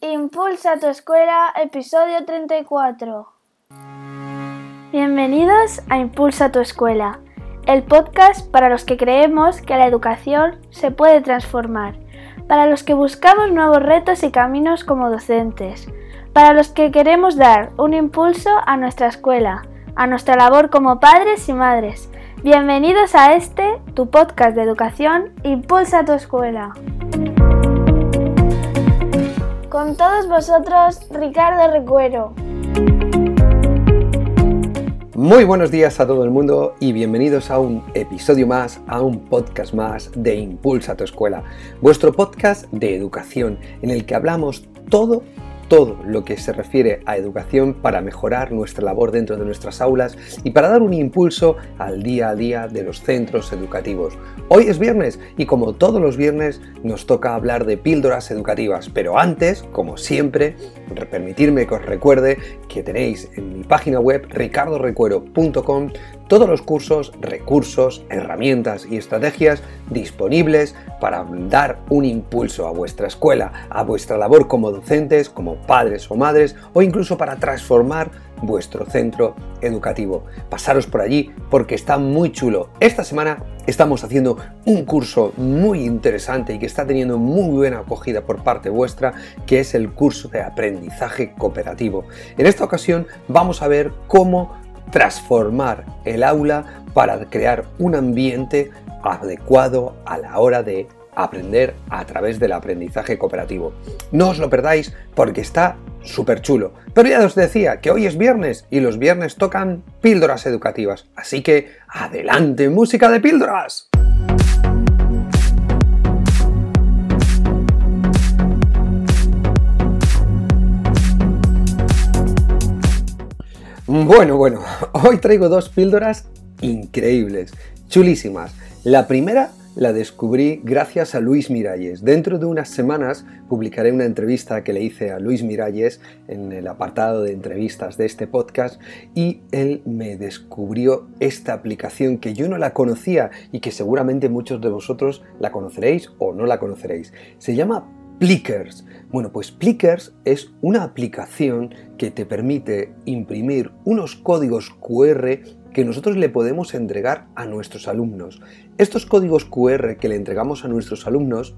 Impulsa tu escuela, episodio 34. Bienvenidos a Impulsa tu escuela, el podcast para los que creemos que la educación se puede transformar, para los que buscamos nuevos retos y caminos como docentes, para los que queremos dar un impulso a nuestra escuela, a nuestra labor como padres y madres. Bienvenidos a este, tu podcast de educación, Impulsa tu escuela. Con todos vosotros, Ricardo Recuero. Muy buenos días a todo el mundo y bienvenidos a un episodio más, a un podcast más de Impulsa tu Escuela, vuestro podcast de educación en el que hablamos todo todo lo que se refiere a educación para mejorar nuestra labor dentro de nuestras aulas y para dar un impulso al día a día de los centros educativos. Hoy es viernes y como todos los viernes nos toca hablar de píldoras educativas, pero antes, como siempre, permitirme que os recuerde que tenéis en mi página web ricardorecuero.com todos los cursos, recursos, herramientas y estrategias disponibles para dar un impulso a vuestra escuela, a vuestra labor como docentes, como padres o madres o incluso para transformar vuestro centro educativo. Pasaros por allí porque está muy chulo. Esta semana estamos haciendo un curso muy interesante y que está teniendo muy buena acogida por parte vuestra, que es el curso de aprendizaje cooperativo. En esta ocasión vamos a ver cómo transformar el aula para crear un ambiente adecuado a la hora de aprender a través del aprendizaje cooperativo. No os lo perdáis porque está súper chulo. Pero ya os decía que hoy es viernes y los viernes tocan píldoras educativas. Así que adelante, música de píldoras. Bueno, bueno, hoy traigo dos píldoras increíbles, chulísimas. La primera la descubrí gracias a Luis Miralles. Dentro de unas semanas publicaré una entrevista que le hice a Luis Miralles en el apartado de entrevistas de este podcast y él me descubrió esta aplicación que yo no la conocía y que seguramente muchos de vosotros la conoceréis o no la conoceréis. Se llama Plickers. Bueno, pues Plickers es una aplicación que te permite imprimir unos códigos QR que nosotros le podemos entregar a nuestros alumnos. Estos códigos QR que le entregamos a nuestros alumnos,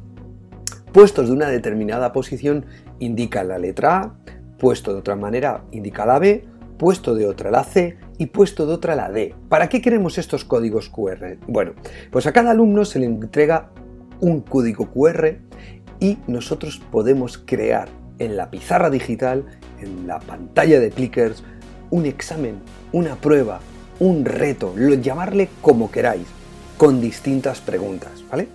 puestos de una determinada posición, indican la letra A, puesto de otra manera indica la B, puesto de otra la C y puesto de otra la D. ¿Para qué queremos estos códigos QR? Bueno, pues a cada alumno se le entrega un código QR y nosotros podemos crear en la pizarra digital, en la pantalla de clickers, un examen, una prueba, un reto, llamarle como queráis, con distintas preguntas, ¿vale?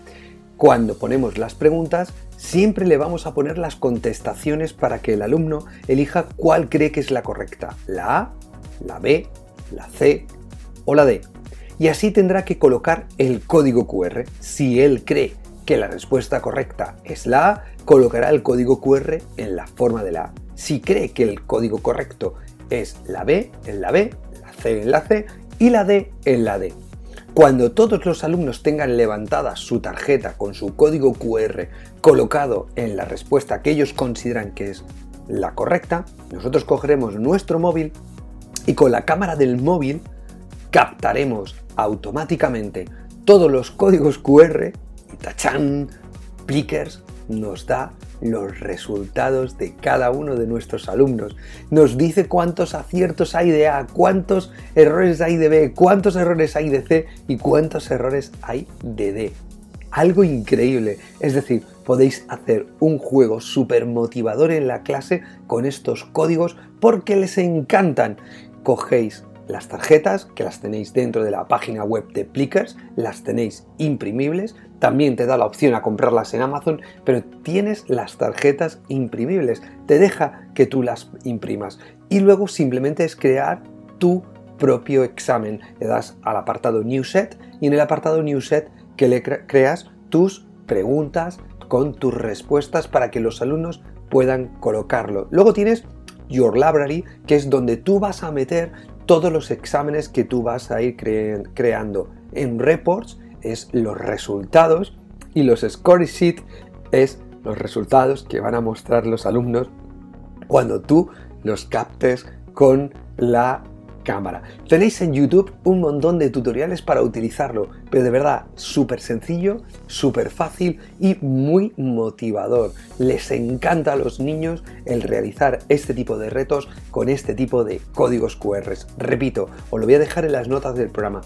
Cuando ponemos las preguntas, siempre le vamos a poner las contestaciones para que el alumno elija cuál cree que es la correcta, la A, la B, la C o la D. Y así tendrá que colocar el código QR. Si él cree que la respuesta correcta es la A, colocará el código QR en la forma de la A. Si cree que el código correcto es la B, en la B, C en la C y la D en la D. Cuando todos los alumnos tengan levantada su tarjeta con su código QR colocado en la respuesta que ellos consideran que es la correcta, nosotros cogeremos nuestro móvil y con la cámara del móvil captaremos automáticamente todos los códigos QR tachán, Plickers nos da los resultados de cada uno de nuestros alumnos. Nos dice cuántos aciertos hay de A, cuántos errores hay de B, cuántos errores hay de C y cuántos errores hay de D. Algo increíble. Es decir, podéis hacer un juego súper motivador en la clase con estos códigos porque les encantan. Cogéis las tarjetas, que las tenéis dentro de la página web de Plickers, las tenéis imprimibles. También te da la opción a comprarlas en Amazon, pero tienes las tarjetas imprimibles. Te deja que tú las imprimas. Y luego simplemente es crear tu propio examen. Le das al apartado New Set y en el apartado New Set que le creas tus preguntas con tus respuestas para que los alumnos puedan colocarlo. Luego tienes Your Library, que es donde tú vas a meter todos los exámenes que tú vas a ir creando. En reports es los resultados y los score sheet es los resultados que van a mostrar los alumnos cuando tú los captes con la cámara. Tenéis en YouTube un montón de tutoriales para utilizarlo, pero de verdad súper sencillo, súper fácil y muy motivador. Les encanta a los niños el realizar este tipo de retos con este tipo de códigos QR. Repito, os lo voy a dejar en las notas del programa.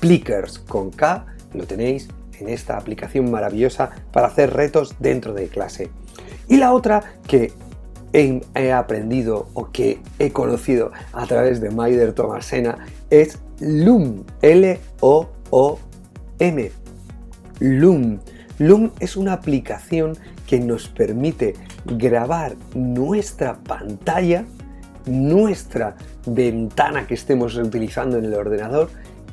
Plickers con K, lo tenéis en esta aplicación maravillosa para hacer retos dentro de clase. Y la otra que he, aprendido o que he conocido a través de Maider Tomasena es Loom, L-O-O-M. Loom. Loom es una aplicación que nos permite grabar nuestra pantalla, nuestra ventana que estemos utilizando en el ordenador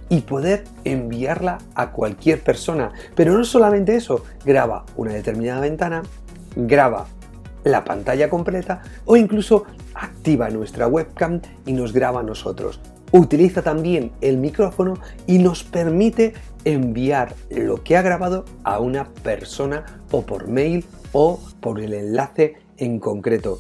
y poder enviarla a cualquier persona. Pero no solamente eso, graba una determinada ventana, graba la pantalla completa o incluso activa nuestra webcam y nos graba a nosotros. Utiliza también el micrófono y nos permite enviar lo que ha grabado a una persona o por mail o por el enlace en concreto.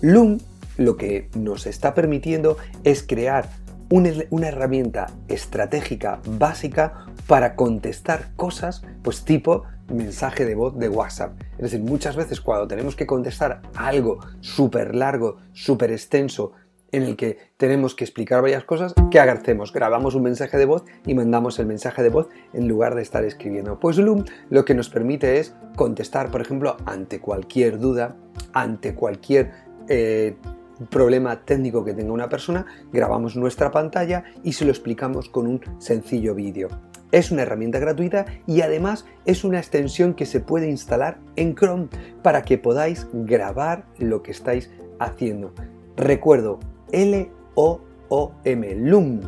Loom lo que nos está permitiendo es crear una, herramienta estratégica básica para contestar cosas, pues tipo mensaje de voz de WhatsApp. Es decir, muchas veces cuando tenemos que contestar algo súper largo, súper extenso, en el que tenemos que explicar varias cosas, ¿qué hacemos? Grabamos un mensaje de voz y mandamos el mensaje de voz en lugar de estar escribiendo. Pues Loom lo que nos permite es contestar, por ejemplo, ante cualquier duda, ante cualquier eh, problema técnico que tenga una persona, grabamos nuestra pantalla y se lo explicamos con un sencillo vídeo. Es una herramienta gratuita y además es una extensión que se puede instalar en Chrome para que podáis grabar lo que estáis haciendo. Recuerdo, L-O-O-M, Loom,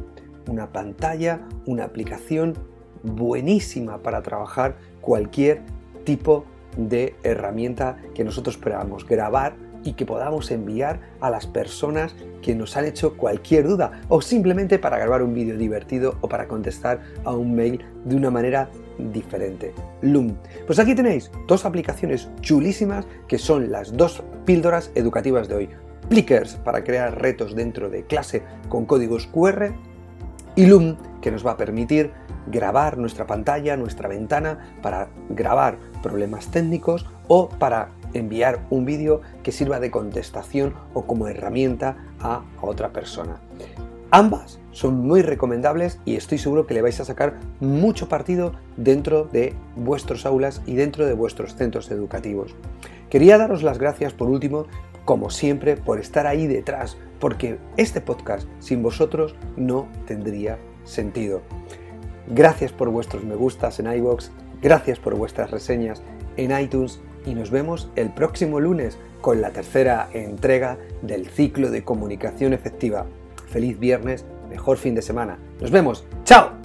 una pantalla, una aplicación buenísima para trabajar cualquier tipo de herramienta que nosotros esperamos grabar y que podamos enviar a las personas que nos han hecho cualquier duda o simplemente para grabar un vídeo divertido o para contestar a un mail de una manera diferente. Loom. Pues aquí tenéis dos aplicaciones chulísimas que son las dos píldoras educativas de hoy. Plickers para crear retos dentro de clase con códigos QR y Loom que nos va a permitir grabar nuestra pantalla, nuestra ventana para grabar problemas técnicos o para enviar un vídeo que sirva de contestación o como herramienta a otra persona. Ambas son muy recomendables y estoy seguro que le vais a sacar mucho partido dentro de vuestros aulas y dentro de vuestros centros educativos. Quería daros las gracias por último, como siempre, por estar ahí detrás, porque este podcast sin vosotros no tendría sentido. Gracias por vuestros me gustas en iBox, gracias por vuestras reseñas en iTunes y nos vemos el próximo lunes con la tercera entrega del ciclo de comunicación efectiva. Feliz viernes, mejor fin de semana. Nos vemos. ¡Chao!